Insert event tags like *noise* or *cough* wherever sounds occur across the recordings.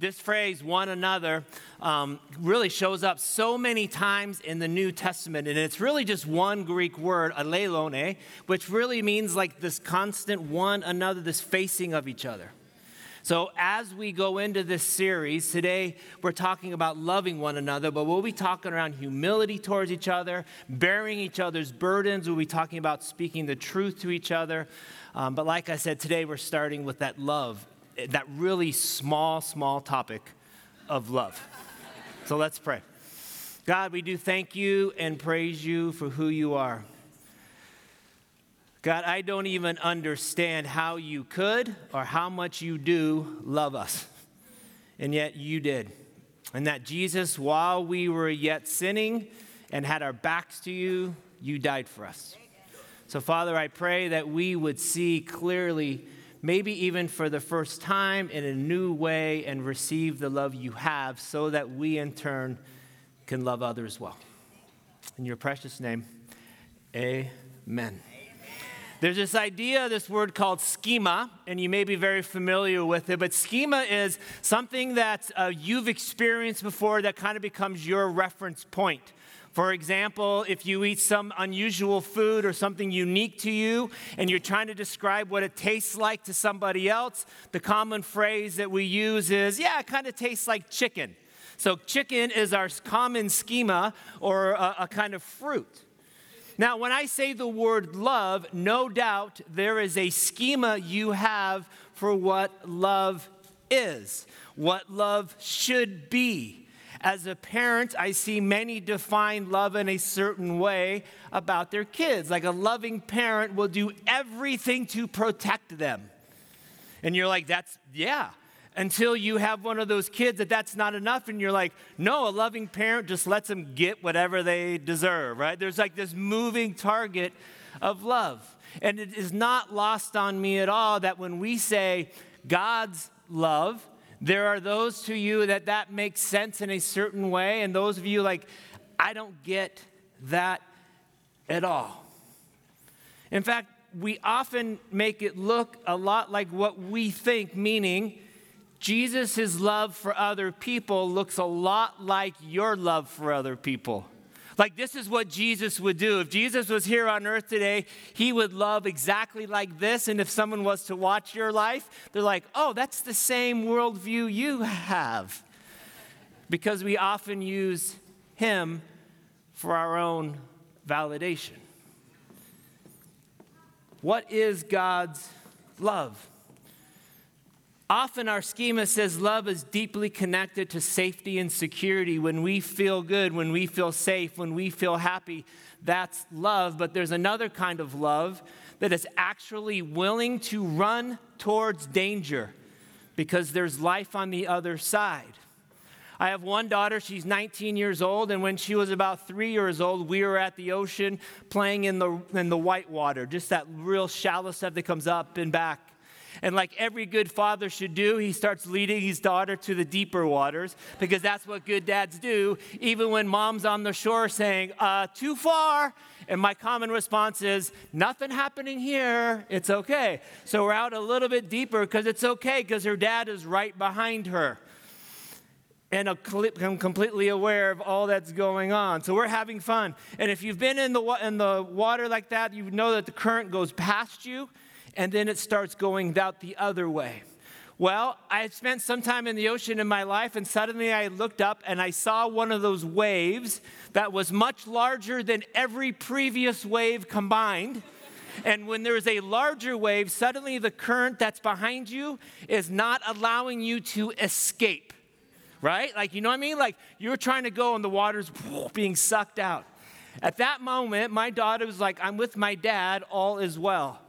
This phrase, one another, um, really shows up so many times in the New Testament. And it's really just one Greek word, allelone, which really means like this constant one another, this facing of each other. So, as we go into this series, today we're talking about loving one another, but we'll be talking around humility towards each other, bearing each other's burdens. We'll be talking about speaking the truth to each other. Um, but, like I said, today we're starting with that love, that really small, small topic of love. So, let's pray. God, we do thank you and praise you for who you are. God, I don't even understand how you could or how much you do love us. And yet you did. And that Jesus, while we were yet sinning and had our backs to you, you died for us. So, Father, I pray that we would see clearly, maybe even for the first time in a new way, and receive the love you have so that we in turn can love others well. In your precious name, amen. There's this idea, this word called schema, and you may be very familiar with it, but schema is something that uh, you've experienced before that kind of becomes your reference point. For example, if you eat some unusual food or something unique to you and you're trying to describe what it tastes like to somebody else, the common phrase that we use is, yeah, it kind of tastes like chicken. So, chicken is our common schema or a, a kind of fruit. Now, when I say the word love, no doubt there is a schema you have for what love is, what love should be. As a parent, I see many define love in a certain way about their kids. Like a loving parent will do everything to protect them. And you're like, that's, yeah, until you have one of those kids that that's not enough and you're like no a loving parent just lets them get whatever they deserve right? There's like this moving target of love. And it is not lost on me at all that when we say god's love there are those to you that that makes sense in a certain way and those of you like i don't get that at all. In fact we often make it look a lot like what we think meaning Jesus' love for other people looks a lot like your love for other people. Like, this is what Jesus would do. If Jesus was here on earth today, he would love exactly like this. And if someone was to watch your life, they're like, oh, that's the same worldview you have. Because we often use him for our own validation. What is God's love? Often our schema says love is deeply connected to safety and security. When we feel good, when we feel safe, when we feel happy, that's love. But there's another kind of love that is actually willing to run towards danger because there's life on the other side. I have one daughter, she's 19 years old, and when she was about three years old, we were at the ocean playing in the, in the white water, just that real shallow stuff that comes up and back. And like every good father should do, he starts leading his daughter to the deeper waters because that's what good dads do, even when mom's on the shore saying, uh, too far. And my common response is, nothing happening here. It's okay. So we're out a little bit deeper because it's okay because her dad is right behind her. And I'm completely aware of all that's going on. So we're having fun. And if you've been in the, in the water like that, you know that the current goes past you and then it starts going out the other way. Well, I had spent some time in the ocean in my life, and suddenly I looked up and I saw one of those waves that was much larger than every previous wave combined. And when there's a larger wave, suddenly the current that's behind you is not allowing you to escape, right? Like, you know what I mean? Like, you're trying to go and the water's *laughs* being sucked out. At that moment, my daughter was like, I'm with my dad, all is well.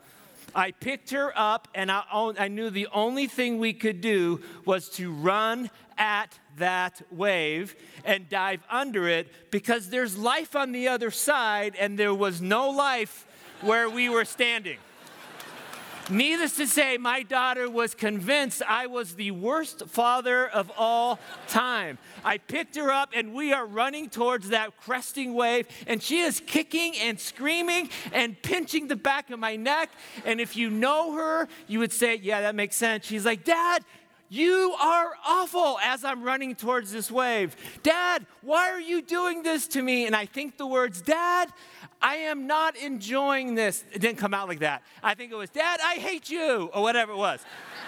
I picked her up, and I, I knew the only thing we could do was to run at that wave and dive under it because there's life on the other side, and there was no life where we were standing. Needless to say, my daughter was convinced I was the worst father of all time. I picked her up and we are running towards that cresting wave, and she is kicking and screaming and pinching the back of my neck. And if you know her, you would say, Yeah, that makes sense. She's like, Dad, You are awful as I'm running towards this wave. Dad, why are you doing this to me? And I think the words, Dad, I am not enjoying this. It didn't come out like that. I think it was, Dad, I hate you, or whatever it was.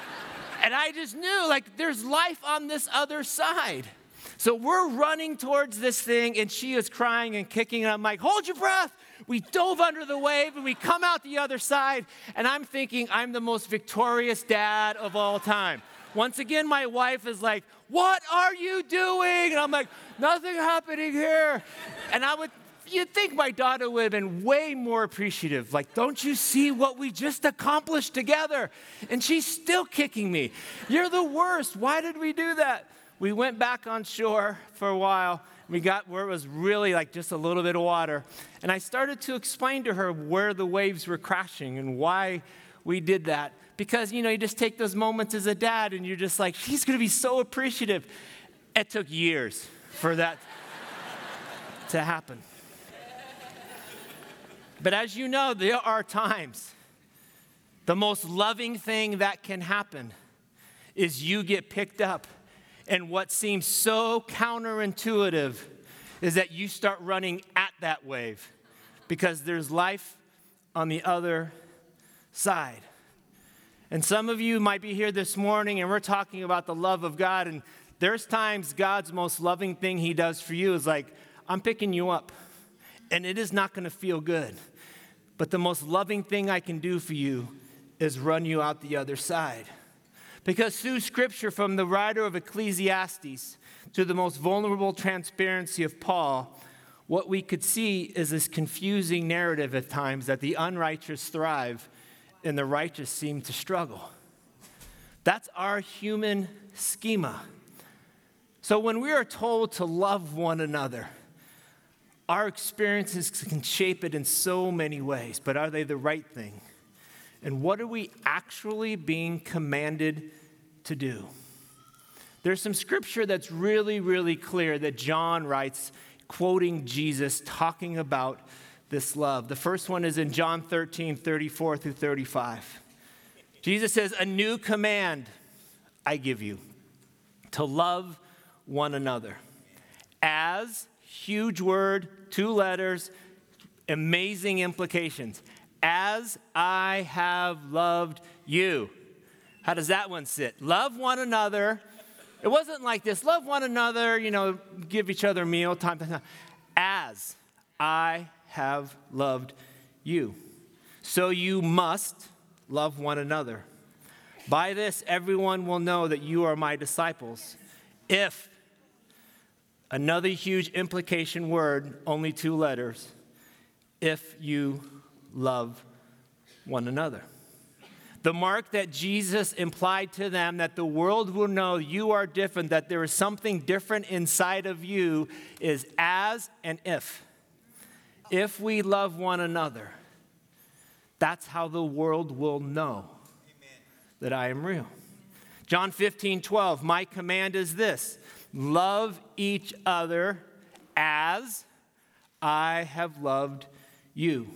*laughs* and I just knew, like, there's life on this other side. So we're running towards this thing, and she is crying and kicking, and I'm like, hold your breath. We dove under the wave, and we come out the other side, and I'm thinking I'm the most victorious dad of all time. Once again, my wife is like, What are you doing? And I'm like, Nothing happening here. And I would you'd think my daughter would have been way more appreciative. Like, don't you see what we just accomplished together? And she's still kicking me. You're the worst. Why did we do that? We went back on shore for a while. We got where it was really like just a little bit of water. And I started to explain to her where the waves were crashing and why we did that. Because, you know, you just take those moments as a dad and you're just like, he's going to be so appreciative. It took years for that *laughs* to happen. But as you know, there are times the most loving thing that can happen is you get picked up. And what seems so counterintuitive is that you start running at that wave because there's life on the other side. And some of you might be here this morning and we're talking about the love of God. And there's times God's most loving thing He does for you is like, I'm picking you up. And it is not going to feel good. But the most loving thing I can do for you is run you out the other side. Because through scripture, from the writer of Ecclesiastes to the most vulnerable transparency of Paul, what we could see is this confusing narrative at times that the unrighteous thrive and the righteous seem to struggle. That's our human schema. So when we are told to love one another, our experiences can shape it in so many ways, but are they the right thing? And what are we actually being commanded to do? There's some scripture that's really, really clear that John writes, quoting Jesus, talking about this love. The first one is in John 13, 34 through 35. Jesus says, A new command I give you to love one another as Huge word, two letters, amazing implications. As I have loved you. How does that one sit? Love one another. It wasn't like this love one another, you know, give each other meal time. As I have loved you. So you must love one another. By this, everyone will know that you are my disciples if Another huge implication word, only two letters if you love one another. The mark that Jesus implied to them that the world will know you are different, that there is something different inside of you, is as and if. If we love one another, that's how the world will know Amen. that I am real. John 15, 12, my command is this Love each other as I have loved you.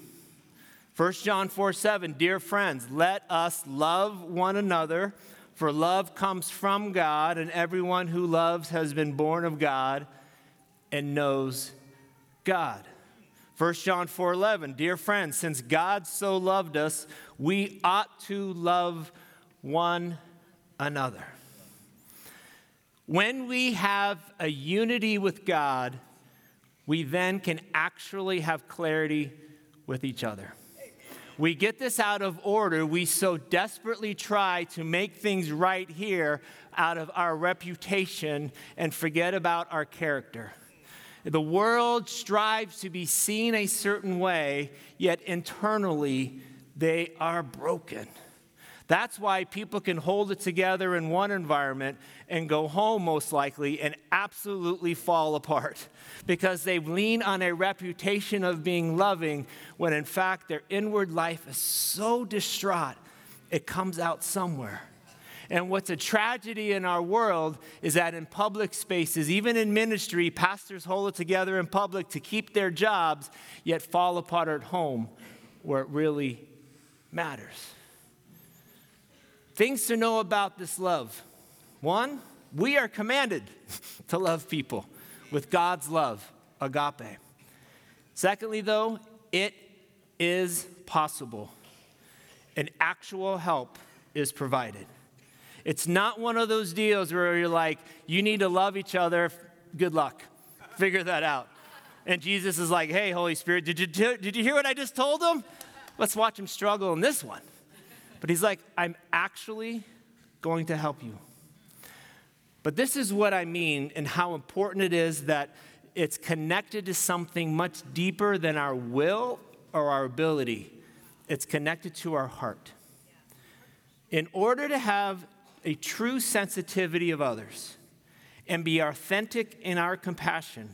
1 John 4 7, dear friends, let us love one another, for love comes from God, and everyone who loves has been born of God and knows God. 1 John 4 11, dear friends, since God so loved us, we ought to love one another. When we have a unity with God, we then can actually have clarity with each other. We get this out of order. We so desperately try to make things right here out of our reputation and forget about our character. The world strives to be seen a certain way, yet internally they are broken. That's why people can hold it together in one environment and go home, most likely, and absolutely fall apart *laughs* because they lean on a reputation of being loving when in fact their inward life is so distraught, it comes out somewhere. And what's a tragedy in our world is that in public spaces, even in ministry, pastors hold it together in public to keep their jobs, yet fall apart at home where it really matters. Things to know about this love. One, we are commanded *laughs* to love people with God's love, agape. Secondly, though, it is possible, An actual help is provided. It's not one of those deals where you're like, you need to love each other. Good luck. Figure that out. And Jesus is like, hey, Holy Spirit, did you, did you hear what I just told them? Let's watch him struggle in this one. But he's like, I'm actually going to help you. But this is what I mean and how important it is that it's connected to something much deeper than our will or our ability. It's connected to our heart. In order to have a true sensitivity of others and be authentic in our compassion,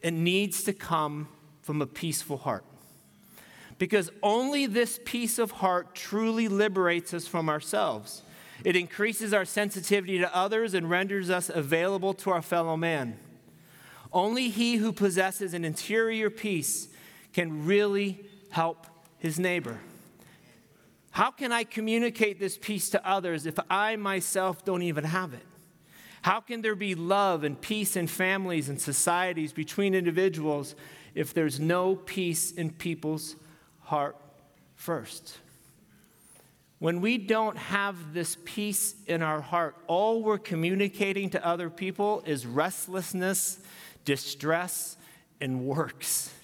it needs to come from a peaceful heart. Because only this peace of heart truly liberates us from ourselves. It increases our sensitivity to others and renders us available to our fellow man. Only he who possesses an interior peace can really help his neighbor. How can I communicate this peace to others if I myself don't even have it? How can there be love and peace in families and societies between individuals if there's no peace in people's heart first? When we don't have this peace in our heart, all we're communicating to other people is restlessness, distress, and works,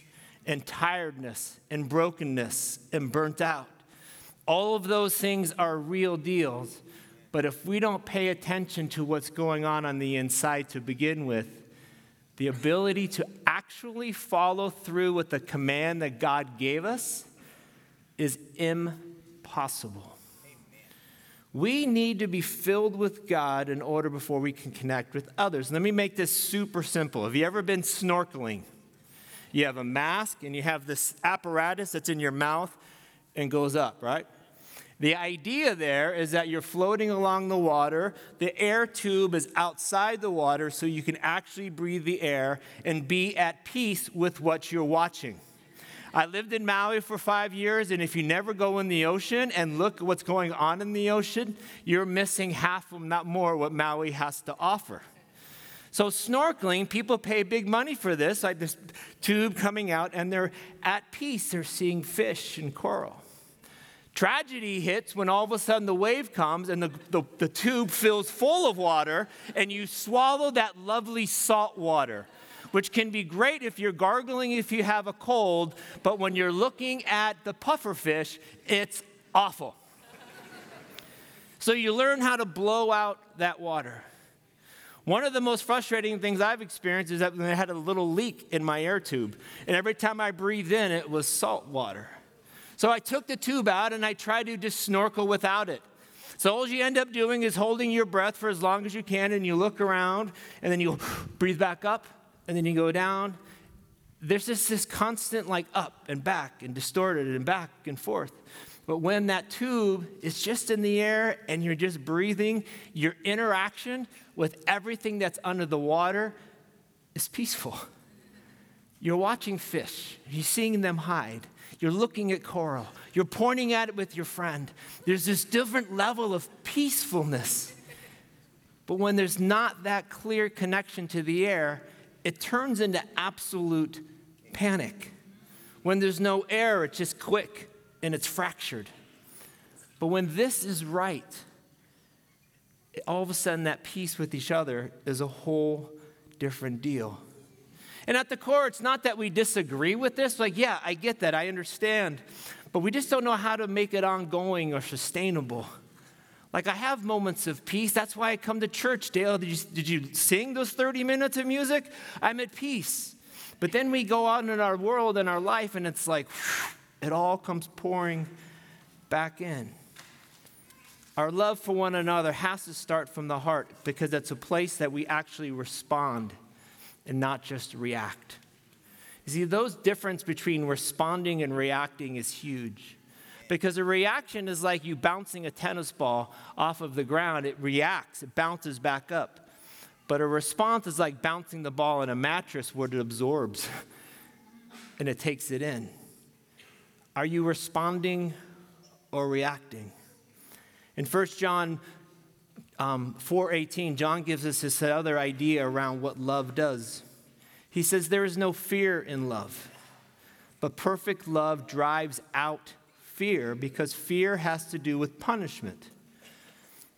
and tiredness, and brokenness, and burnt out. All of those things are real deals. But if we don't pay attention to what's going on on the inside to begin with, the ability to actually follow through with the command that God gave us is impossible. We need to be filled with God in order before we can connect with others. Let me make this super simple. Have you ever been snorkeling? You have a mask and you have this apparatus that's in your mouth and goes up, right? The idea there is that you're floating along the water. The air tube is outside the water so you can actually breathe the air and be at peace with what you're watching. I lived in Maui for five years, and if you never go in the ocean and look at what's going on in the ocean, you're missing half, of not more, what Maui has to offer. So, snorkeling, people pay big money for this, like this tube coming out, and they're at peace. They're seeing fish and coral. Tragedy hits when all of a sudden the wave comes and the, the, the, tube fills full of water, and you swallow that lovely salt water, which can be great if you're gargling if you have a cold, but when you're looking at the pufferfish, it's awful. so you learn how to blow out that water. One of the most frustrating things I've experienced is that I had a little leak in my air tube, and every time I breathed in, it was salt water. So I took the tube out and I tried to just snorkel without it. So all you end up doing is holding your breath for as long as you can, and you look around, and then you *sighs* breathe back up, and then you go down. There's just this constant like up and back and distorted and back and forth. But when that tube is just in the air and you're just breathing, your interaction with everything that's under the water is peaceful. You're watching fish, you're seeing them hide. You're looking at coral. You're pointing at it with your friend. There's this different level of peacefulness. But when there's not that clear connection to the air, it turns into absolute panic. When there's no air, it's just quick and it's fractured. But when this is right, all of a sudden that peace with each other is a whole different deal. And at the core, it's not that we disagree with this. Like, yeah, I get that, I understand. But we just don't know how to make it ongoing or sustainable. Like, I have moments of peace. That's why I come to church. Dale, did you, did you sing those 30 minutes of music? I'm at peace. But then we go out in our world and our life, and it's like, it all comes pouring back in. Our love for one another has to start from the heart because it's a place that we actually respond and not just react. You see, those difference between responding and reacting is huge. Because a reaction is like you bouncing a tennis ball off of the ground. It reacts, it bounces back up. But a response is like bouncing the ball in a mattress where it absorbs *laughs* and it takes it in. Are you responding or reacting? In 1 John um, 418, John gives us this other idea around what love does. He says, There is no fear in love, but perfect love drives out fear because fear has to do with punishment.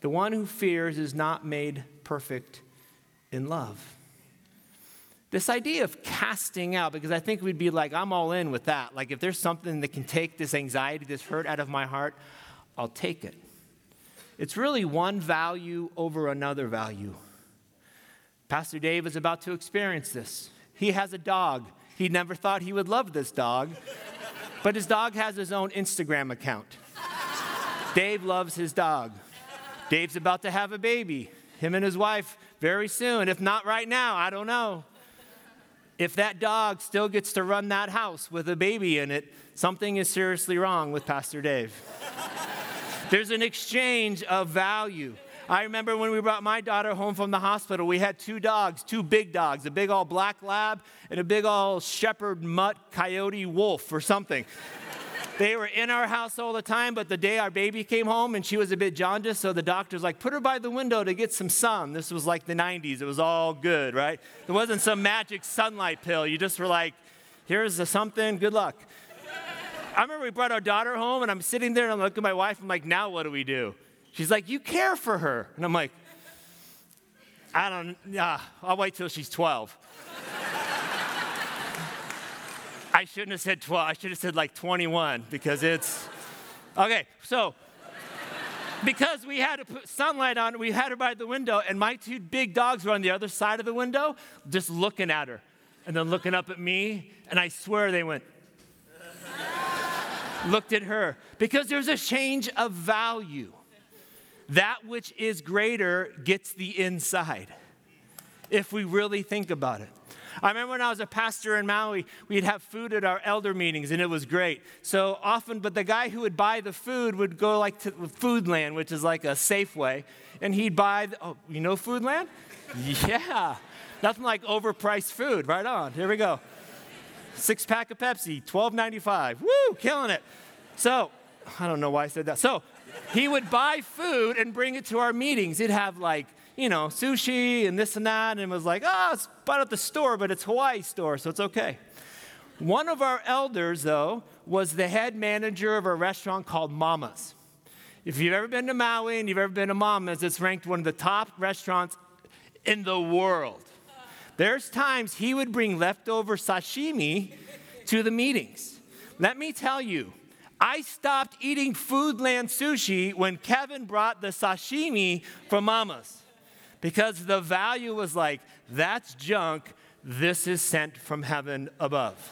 The one who fears is not made perfect in love. This idea of casting out, because I think we'd be like, I'm all in with that. Like, if there's something that can take this anxiety, this hurt out of my heart, I'll take it. It's really one value over another value. Pastor Dave is about to experience this. He has a dog. He never thought he would love this dog, but his dog has his own Instagram account. Dave loves his dog. Dave's about to have a baby, him and his wife, very soon. If not right now, I don't know. If that dog still gets to run that house with a baby in it, something is seriously wrong with Pastor Dave. There's an exchange of value. I remember when we brought my daughter home from the hospital, we had two dogs, two big dogs, a big old black lab and a big old shepherd mutt coyote wolf or something. They were in our house all the time, but the day our baby came home and she was a bit jaundiced, so the doctor's like, put her by the window to get some sun. This was like the 90s. It was all good, right? There wasn't some magic sunlight pill. You just were like, here's a something, good luck. I remember we brought our daughter home and I'm sitting there and I'm looking at my wife. I'm like, now what do we do? She's like, you care for her. And I'm like, I don't, yeah, I'll wait till she's 12. *laughs* I shouldn't have said 12. I should have said like 21 because it's okay. So because we had to put sunlight on, we had her by the window, and my two big dogs were on the other side of the window, just looking at her, and then looking up at me, and I swear they went. Looked at her because there's a change of value. That which is greater gets the inside. If we really think about it. I remember when I was a pastor in Maui, we'd have food at our elder meetings, and it was great. So often, but the guy who would buy the food would go like to Foodland, which is like a Safeway, and he'd buy, the, oh, you know Foodland? yeah. Nothing like overpriced food. Right on. Here we go. Six pack of Pepsi, $12.95. Woo, killing it. So, I don't know why I said that. So, he would buy food and bring it to our meetings. He'd have like you know, sushi and this and that, and was like, oh, it's bought at the store, but it's Hawaii store, so it's okay. One of our elders, though, was the head manager of a restaurant called Mama's. If you've ever been to Maui and you've ever been to Mama's, it's ranked one of the top restaurants in the world. There's times he would bring leftover sashimi to the meetings. Let me tell you, I stopped eating Foodland sushi when Kevin brought the sashimi from Mama's because the value was like, that's junk, this is sent from heaven above. *laughs*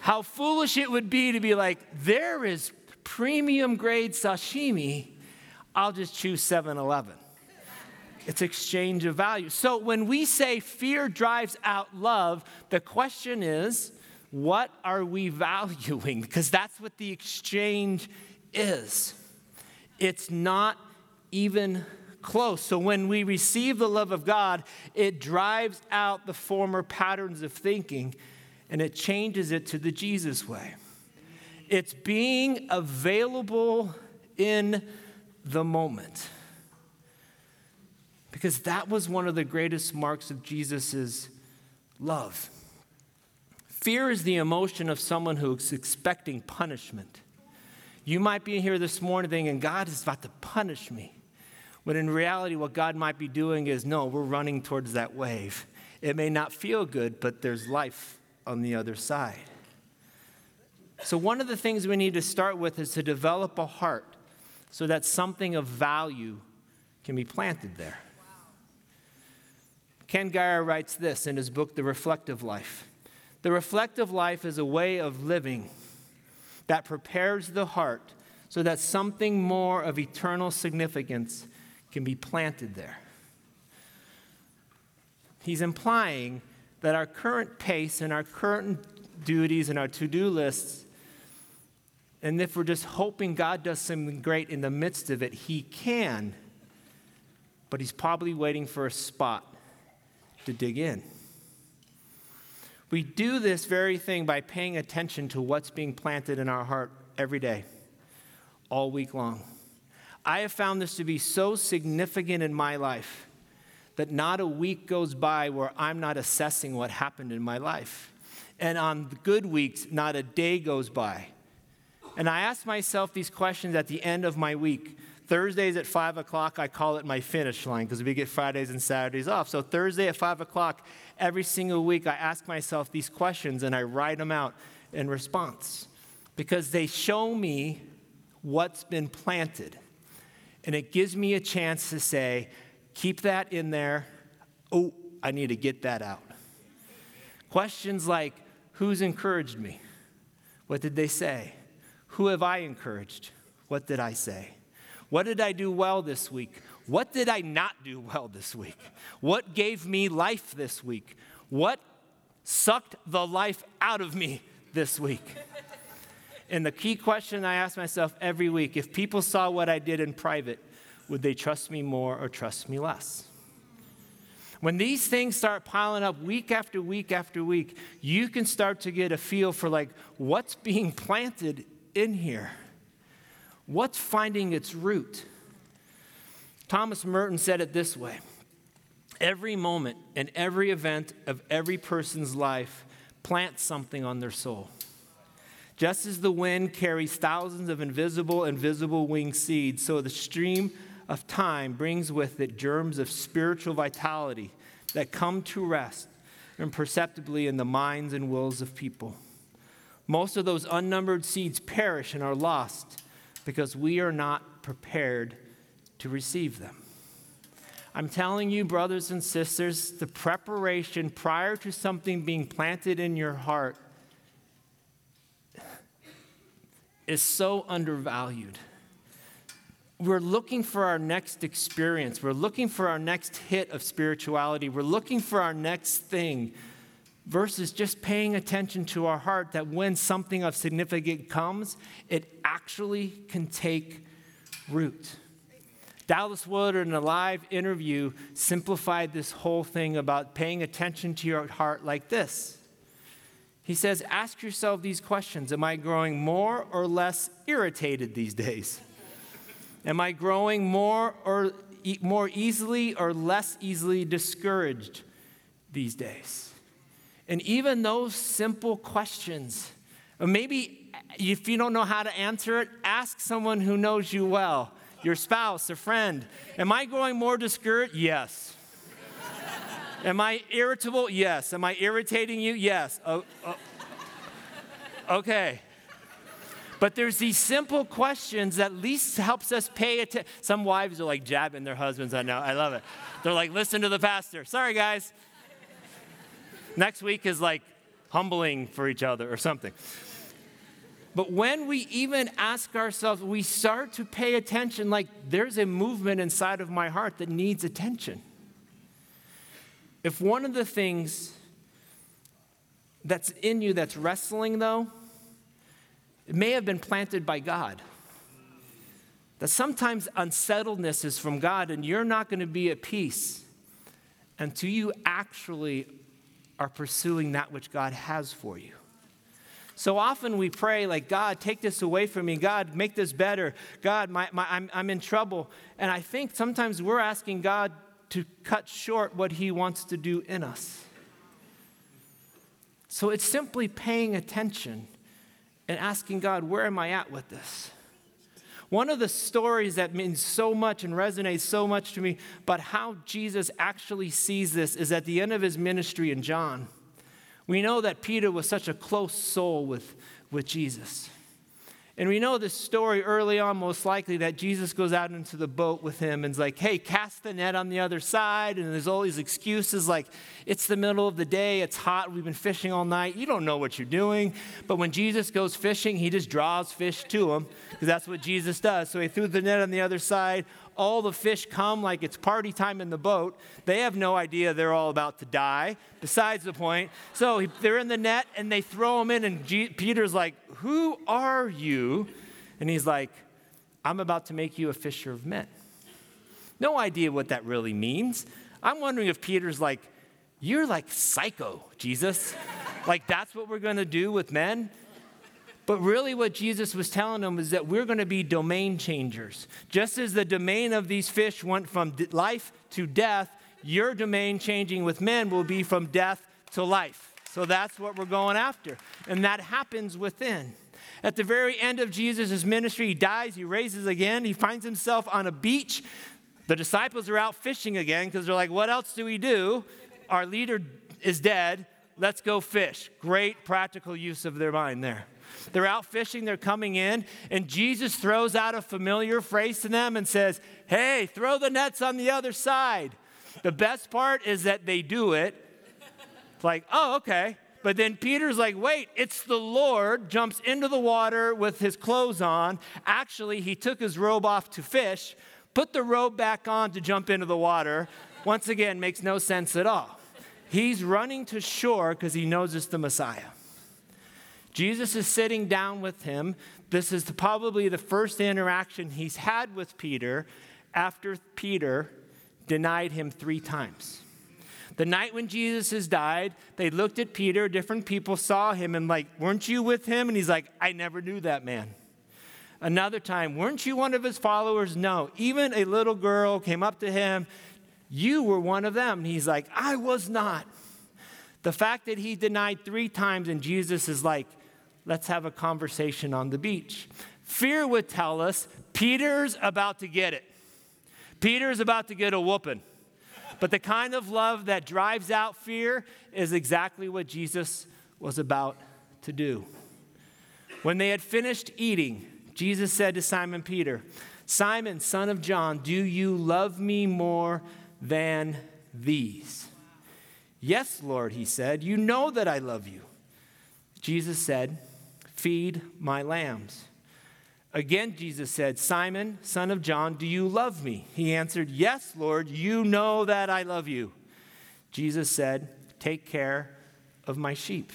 How foolish it would be to be like, there is premium grade sashimi, I'll just choose 7 Eleven. It's exchange of value. So when we say fear drives out love, the question is, what are we *laughs* valuing? Because that's what the exchange is. It's not even close. So when we receive the love of God, it drives out the former patterns of thinking and it changes it to the Jesus way. It's being available in the moment. Because that was one of the greatest marks of Jesus' love. Fear is the emotion of someone who's expecting punishment. You might be here this morning thinking, God is about to punish me. When in reality, what God might be doing is no, we're running towards that wave. It may not feel good, but there's life on the other side. So, one of the things we need to start with is to develop a heart so that something of value can be planted there. Ken Gire writes this in his book, The Reflective Life. The reflective life is a way of living that prepares the heart so that something more of eternal significance can be planted there. He's implying that our current pace and our current duties and our to do lists, and if we're just hoping God does something great in the midst of it, He can, but He's probably waiting for a spot to dig in. We do this very thing by paying attention to what's being planted in our heart every day, all week long. I have found this to be so significant in my life that not a week goes by where I'm not assessing what happened in my life. And on good weeks, not a day goes by. And I ask myself these questions at the end of my week. Thursdays at 5 o'clock, I call it my finish line because we get Fridays and Saturdays off. So, Thursday at 5 o'clock, every single week, I ask myself these questions and I write them out in response because they show me what's been planted. And it gives me a chance to say, keep that in there. Oh, I need to get that out. Questions like, who's encouraged me? What did they say? Who have I encouraged? What did I say? What did I do well this week? What did I not do well this week? What gave me life this week? What sucked the life out of me this week? And the key question I ask myself every week if people saw what I did in private, would they trust me more or trust me less? When these things start piling up week after week after week, you can start to get a feel for like what's being planted in here. What's finding its root? Thomas Merton said it this way Every moment and every event of every person's life plants something on their soul. Just as the wind carries thousands of invisible and visible winged seeds, so the stream of time brings with it germs of spiritual vitality that come to rest imperceptibly in the minds and wills of people. Most of those unnumbered seeds perish and are lost because we are not prepared to receive them. I'm telling you, brothers and sisters, the preparation prior to something being planted in your heart is so undervalued. We're looking for our next experience. We're looking for our next hit of spirituality. We're looking for our next thing versus just paying attention to our heart that when something of significance comes, it actually can take root. Dallas Willard, in a live interview, simplified this whole thing about paying attention to your heart like this. He says, Ask yourself these questions Am I growing more or less irritated these days? Am I growing more or more easily or less easily discouraged these days? And even those simple questions, maybe if you don't know how to answer it, ask someone who knows you well, your spouse, a friend. Am I growing more discouraged? Yes. Am I irritable? Yes. Am I irritating you? Yes. Oh, oh. Okay. But there's these simple questions that at least helps us pay attention. Some wives are like jabbing their husbands. I know. I love it. They're like, listen to the pastor. Sorry, guys. Next week is like humbling for each other or something. But when we even ask ourselves, we start to pay attention like there's a movement inside of my heart that needs attention. If one of the things that's in you that's wrestling, though, it may have been planted by God. That sometimes unsettledness is from God, and you're not going to be at peace until you actually are pursuing that which God has for you. So often we pray, like, God, take this away from me. God, make this better. God, my, my, I'm, I'm in trouble. And I think sometimes we're asking God to cut short what He wants to do in us. So it's simply paying attention and asking God, where am I at with this? One of the stories that means so much and resonates so much to me about how Jesus actually sees this is at the end of his ministry in John. We know that Peter was such a close soul with, with Jesus. And we know this story early on, most likely, that Jesus goes out into the boat with him and is like, hey, cast the net on the other side. And there's all these excuses like, it's the middle of the day, it's hot, we've been fishing all night, you don't know what you're doing. But when Jesus goes fishing, he just draws fish to him because that's what Jesus does. So he threw the net on the other side all the fish come like it's party time in the boat. They have no idea they're all about to die. Besides the point. So they're in the net and they throw them in, and G- Peter's like, Who are you? And he's like, I'm about to make you a fisher of men. No idea what that really means. I'm wondering if Peter's like, You're like psycho, Jesus. like, that's what we're to do with men? But really, what Jesus was telling them is that we're going to be domain changers. Just as the domain of these fish went from life to death, your domain changing with men will be from death to life. So that's what we're going after. And that happens within. At the very end of Jesus' ministry, he dies, he raises again, he finds himself on a beach. The disciples are out fishing again because they're like, what else do we do? Our leader is dead. Let's go fish. Great practical use of their mind there. They're out fishing, they're coming in, and Jesus throws out a familiar phrase to them and says, Hey, throw the nets on the other side. The best part is that they do it. It's like, oh, okay. But then Peter's like, wait, it's the Lord, jumps into the water with his clothes on. Actually, he took his robe off to fish, put the robe back on to jump into the water. Once again, makes no sense at all. He's running to shore because he knows it's the Messiah. Jesus is sitting down with him. This is probably the first interaction he's had with Peter after Peter denied him three times. The night when Jesus has died, they looked at Peter, different people saw him and, like, weren't you with him? And he's like, I never knew that man. Another time, weren't you one of his followers? No. Even a little girl came up to him, You were one of them. And he's like, I was not. The fact that he denied three times and Jesus is like, let's have a conversation on the beach. Fear would tell us Peter's about to get it. Peter's about to get a whooping. But the kind of love that drives out fear is exactly what Jesus was about to do. When they had finished eating, Jesus said to Simon Peter, Simon, son of John, do you love me more than these? Yes, Lord, he said, you know that I love you. Jesus said, Feed my lambs. Again, Jesus said, Simon, son of John, do you love me? He answered, Yes, Lord, you know that I love you. Jesus said, Take care of my sheep.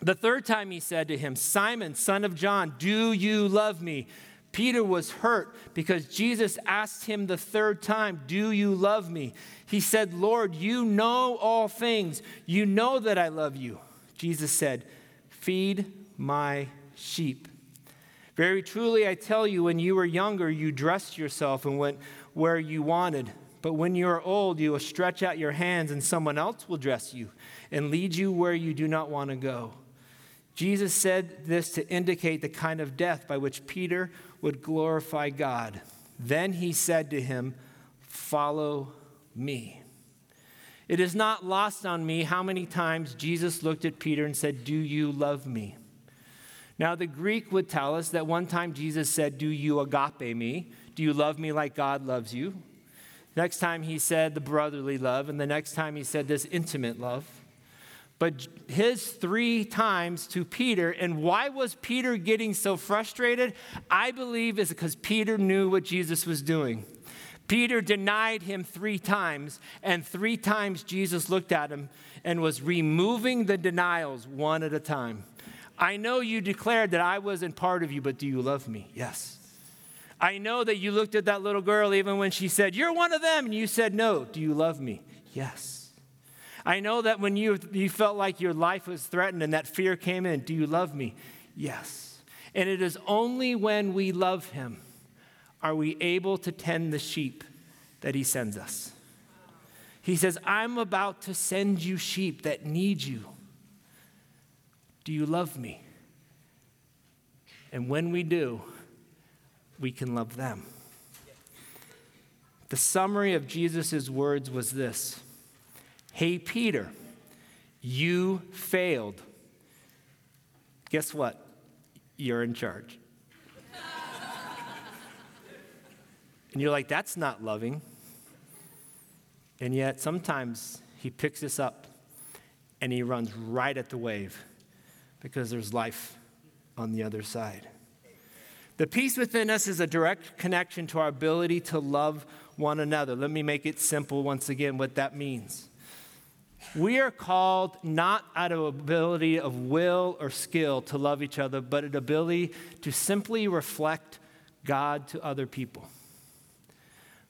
The third time he said to him, Simon, son of John, do you love me? Peter was hurt because Jesus asked him the third time, Do you love me? He said, Lord, you know all things. You know that I love you. Jesus said, Feed my sheep. Very truly, I tell you, when you were younger, you dressed yourself and went where you wanted. But when you are old, you will stretch out your hands, and someone else will dress you and lead you where you do not want to go. Jesus said this to indicate the kind of death by which Peter would glorify God. Then he said to him, Follow me. It is not lost on me how many times Jesus looked at Peter and said, Do you love me? Now, the Greek would tell us that one time Jesus said, Do you agape me? Do you love me like God loves you? Next time he said the brotherly love, and the next time he said this intimate love. But his three times to Peter, and why was Peter getting so frustrated? I believe is because Peter knew what Jesus was doing. Peter denied him three times, and three times Jesus looked at him and was removing the denials one at a time. I know you declared that I wasn't part of you, but do you love me? Yes. I know that you looked at that little girl even when she said, You're one of them, and you said, No. Do you love me? Yes. I know that when you, you felt like your life was threatened and that fear came in, do you love me? Yes. And it is only when we love him are we able to tend the sheep that he sends us. He says, I'm about to send you sheep that need you. Do you love me? And when we do, we can love them. The summary of Jesus' words was this Hey, Peter, you failed. Guess what? You're in charge. and you're like, that's not loving. And yet, sometimes he picks us up and he runs right at the wave because there's life on the other side. The peace within us is a direct connection to our ability to love one another. Let me make it simple once again what that means. We are called not out of ability of will or skill to love each other, but an ability to simply reflect God to other people.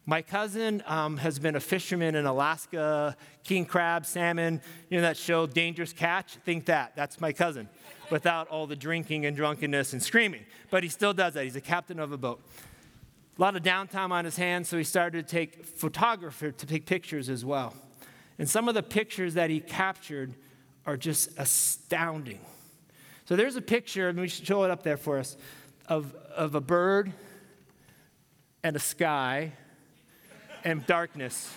My cousin um, has been a fisherman in Alaska, king crab, salmon. You know that show, Dangerous Catch? Think that. That's my cousin, without all the drinking and drunkenness and screaming. But he still does that. He's a captain of a boat. A lot of downtime on his hands, so he started to take photographer to take pictures as well. And some of the pictures that he captured are just astounding. So there's a picture, and we should show it up there for us, of, of a bird and a sky and darkness.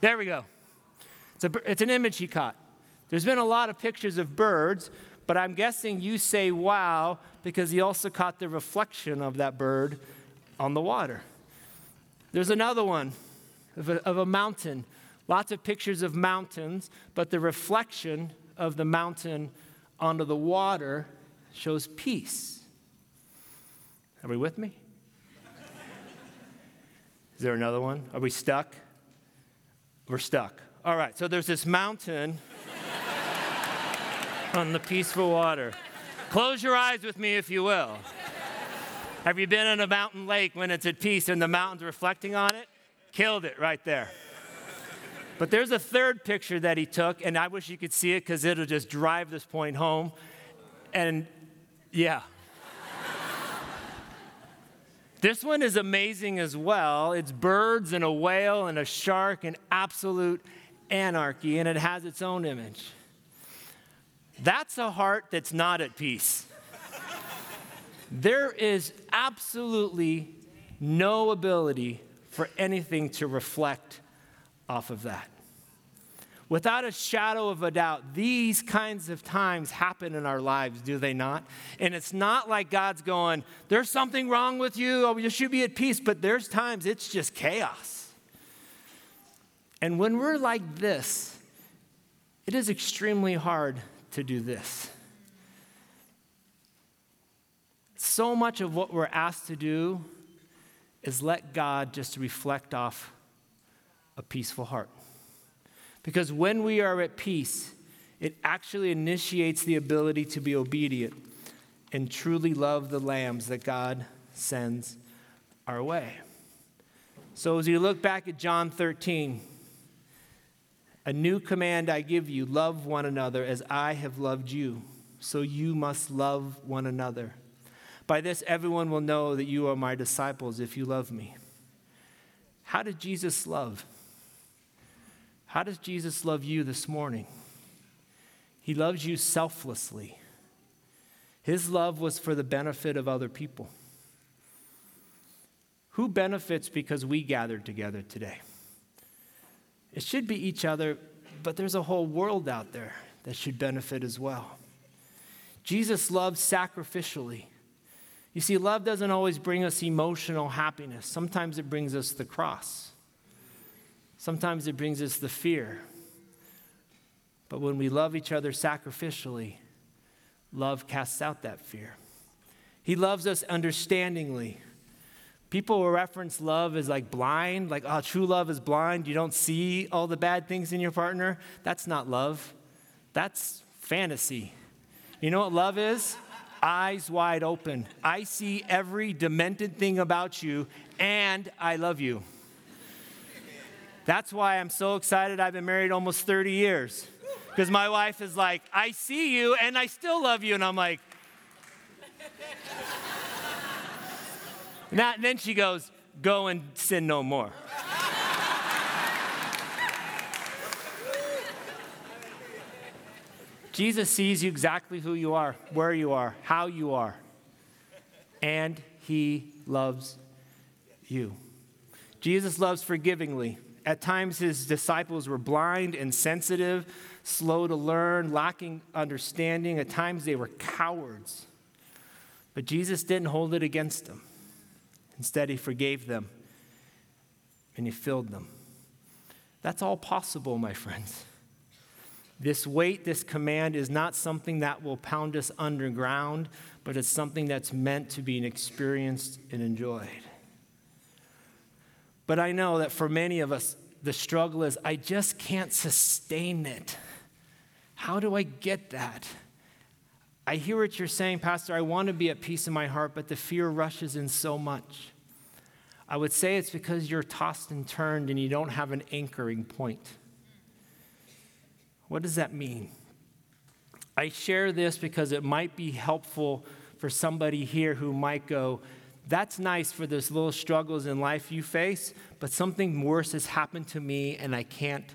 There we go. It's, a, it's an image he caught. There's been a lot of pictures of birds, but I'm guessing you say wow because he also caught the reflection of that bird on the water. There's another one of a, of a mountain. Lots of pictures of mountains, but the reflection of the mountain onto the water shows peace. Are we with me? Is there another one? Are we stuck? We're stuck. All right, so there's this mountain *laughs* on the peaceful water. Close your eyes with me, if you will. Have you been in a mountain lake when it's at peace and the mountain's reflecting on it? Killed it right there. But there's a third picture that he took, and I wish you could see it because it'll just drive this point home. And yeah. This one is amazing as well. It's birds and a whale and a shark and absolute anarchy, and it has its own image. That's a heart that's not at peace. there is absolutely no ability for anything to reflect off of that. Without a shadow of a doubt, these kinds of times happen in our lives, do they not? And it's not like God's going, there's something wrong with you, oh, you should be at peace, but there's times it's just chaos. And when we're like this, it is extremely hard to do this. So much of what we're asked to do is let God just reflect off a peaceful heart. Because when we are at peace, it actually initiates the ability to be obedient and truly love the lambs that God sends our way. So as you look back at John 13, a new command I give you love one another as I have loved you. So you must love one another. By this, everyone will know that you are my disciples if you love me. How did Jesus love? How does Jesus love you this morning? He loves you selflessly. His love was for the benefit of other people. Who benefits because we gathered together today? It should be each other, but there's a whole world out there that should benefit as well. Jesus loved sacrificially. You see, love doesn't always bring us emotional happiness, sometimes it brings us the cross. Sometimes it brings us the fear. But when we love each other sacrificially, love casts out that fear. He loves us understandingly. People will reference love as like blind, like, oh, true love is blind. You don't see all the bad things in your partner. That's not love, that's fantasy. You know what love is? Eyes wide open. I see every demented thing about you, and I love you. That's why I'm so excited. I've been married almost 30 years. Because my wife is like, I see you and I still love you. And I'm like, and then she goes, Go and sin no more. Jesus sees you exactly who you are, where you are, how you are, and he loves you. Jesus loves forgivingly. At times, his disciples were blind, insensitive, slow to learn, lacking understanding. At times, they were cowards. But Jesus didn't hold it against them. Instead, he forgave them and he filled them. That's all possible, my friends. This weight, this command is not something that will pound us underground, but it's something that's meant to be experienced and enjoyed. But I know that for many of us, the struggle is I just can't sustain it. How do I get that? I hear what you're saying, Pastor. I want to be at peace in my heart, but the fear rushes in so much. I would say it's because you're tossed and turned and you don't have an anchoring point. What does that mean? I share this because it might be helpful for somebody here who might go, That's nice for those little struggles in life you face, but something worse has happened to me and I can't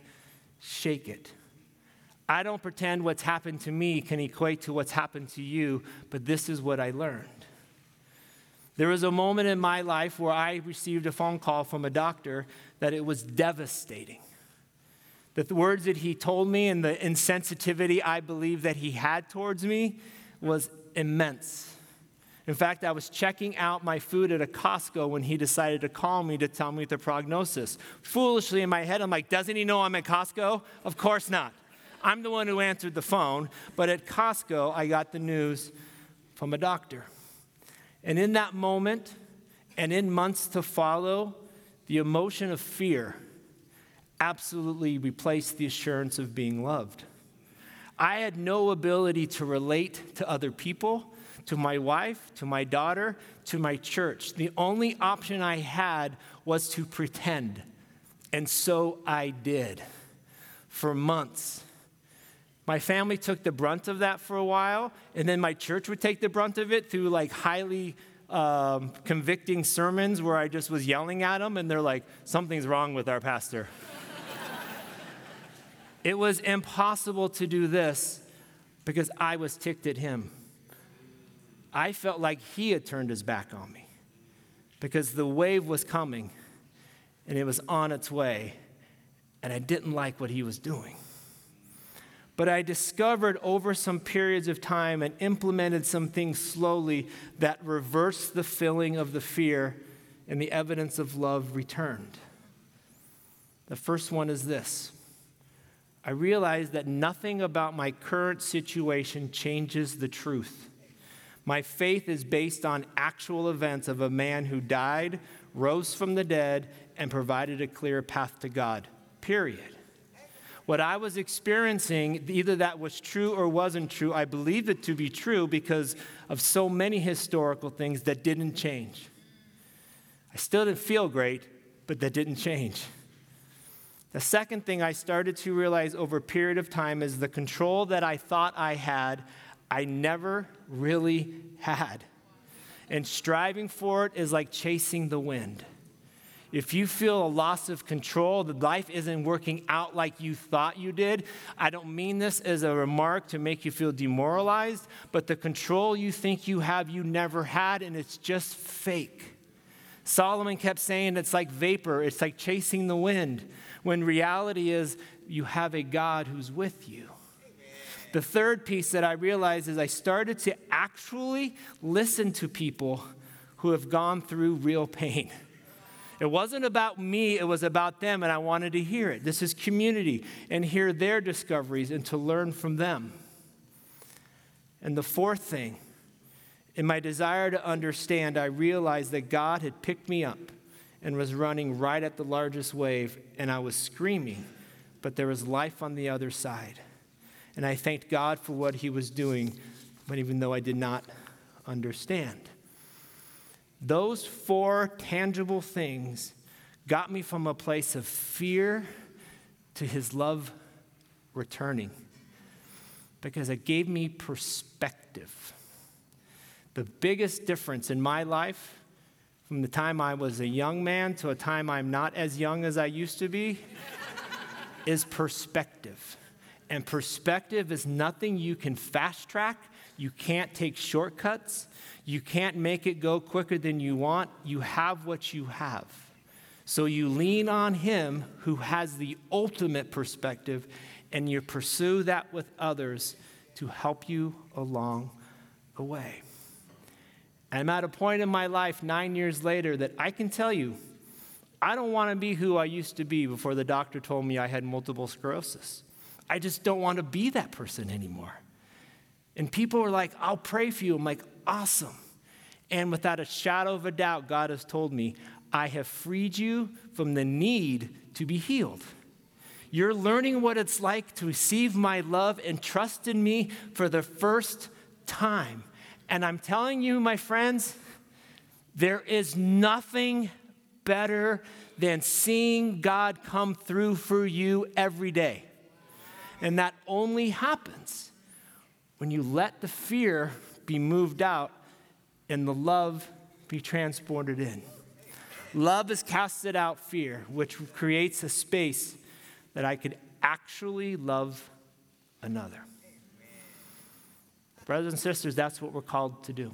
shake it. I don't pretend what's happened to me can equate to what's happened to you, but this is what I learned. There was a moment in my life where I received a phone call from a doctor that it was devastating. That the words that he told me and the insensitivity I believe that he had towards me was immense. In fact, I was checking out my food at a Costco when he decided to call me to tell me the prognosis. Foolishly in my head, I'm like, doesn't he know I'm at Costco? Of course not. I'm the one who answered the phone, but at Costco, I got the news from a doctor. And in that moment, and in months to follow, the emotion of fear absolutely replaced the assurance of being loved. I had no ability to relate to other people, to my wife, to my daughter, to my church. The only option I had was to pretend. And so I did for months. My family took the brunt of that for a while, and then my church would take the brunt of it through like highly um, convicting sermons where I just was yelling at them, and they're like, something's wrong with our pastor. *laughs* it was impossible to do this because I was ticked at him. I felt like he had turned his back on me because the wave was coming and it was on its way, and I didn't like what he was doing. But I discovered over some periods of time and implemented some things slowly that reversed the feeling of the fear and the evidence of love returned. The first one is this I realized that nothing about my current situation changes the truth. My faith is based on actual events of a man who died, rose from the dead, and provided a clear path to God. Period. What I was experiencing, either that was true or wasn't true, I believed it to be true because of so many historical things that didn't change. I still didn't feel great, but that didn't change. The second thing I started to realize over a period of time is the control that I thought I had, I never really had. And striving for it is like chasing the wind. If you feel a loss of control, that life isn't working out like you thought you did, I don't mean this as a remark to make you feel demoralized, but the control you think you have, you never had, and it's just fake. Solomon kept saying it's like vapor, it's like chasing the wind, when reality is you have a God who's with you. The third piece that I realized is I started to actually listen to people who have gone through real pain. It wasn't about me, it was about them, and I wanted to hear it. This is community and hear their discoveries and to learn from them. And the fourth thing, in my desire to understand, I realized that God had picked me up and was running right at the largest wave, and I was screaming, but there was life on the other side. And I thanked God for what He was doing, but even though I did not understand. Those four tangible things got me from a place of fear to his love returning because it gave me perspective. The biggest difference in my life from the time I was a young man to a time I'm not as young as I used to be *laughs* is perspective. And perspective is nothing you can fast track, you can't take shortcuts. You can't make it go quicker than you want. You have what you have. So you lean on Him who has the ultimate perspective, and you pursue that with others to help you along the way. I'm at a point in my life nine years later that I can tell you, I don't want to be who I used to be before the doctor told me I had multiple sclerosis. I just don't want to be that person anymore. And people are like, I'll pray for you. I'm like, awesome. And without a shadow of a doubt, God has told me, I have freed you from the need to be healed. You're learning what it's like to receive my love and trust in me for the first time. And I'm telling you, my friends, there is nothing better than seeing God come through for you every day. And that only happens when you let the fear be moved out and the love be transported in. Love has casted out fear, which creates a space that I could actually love another. Brothers and sisters, that's what we're called to do.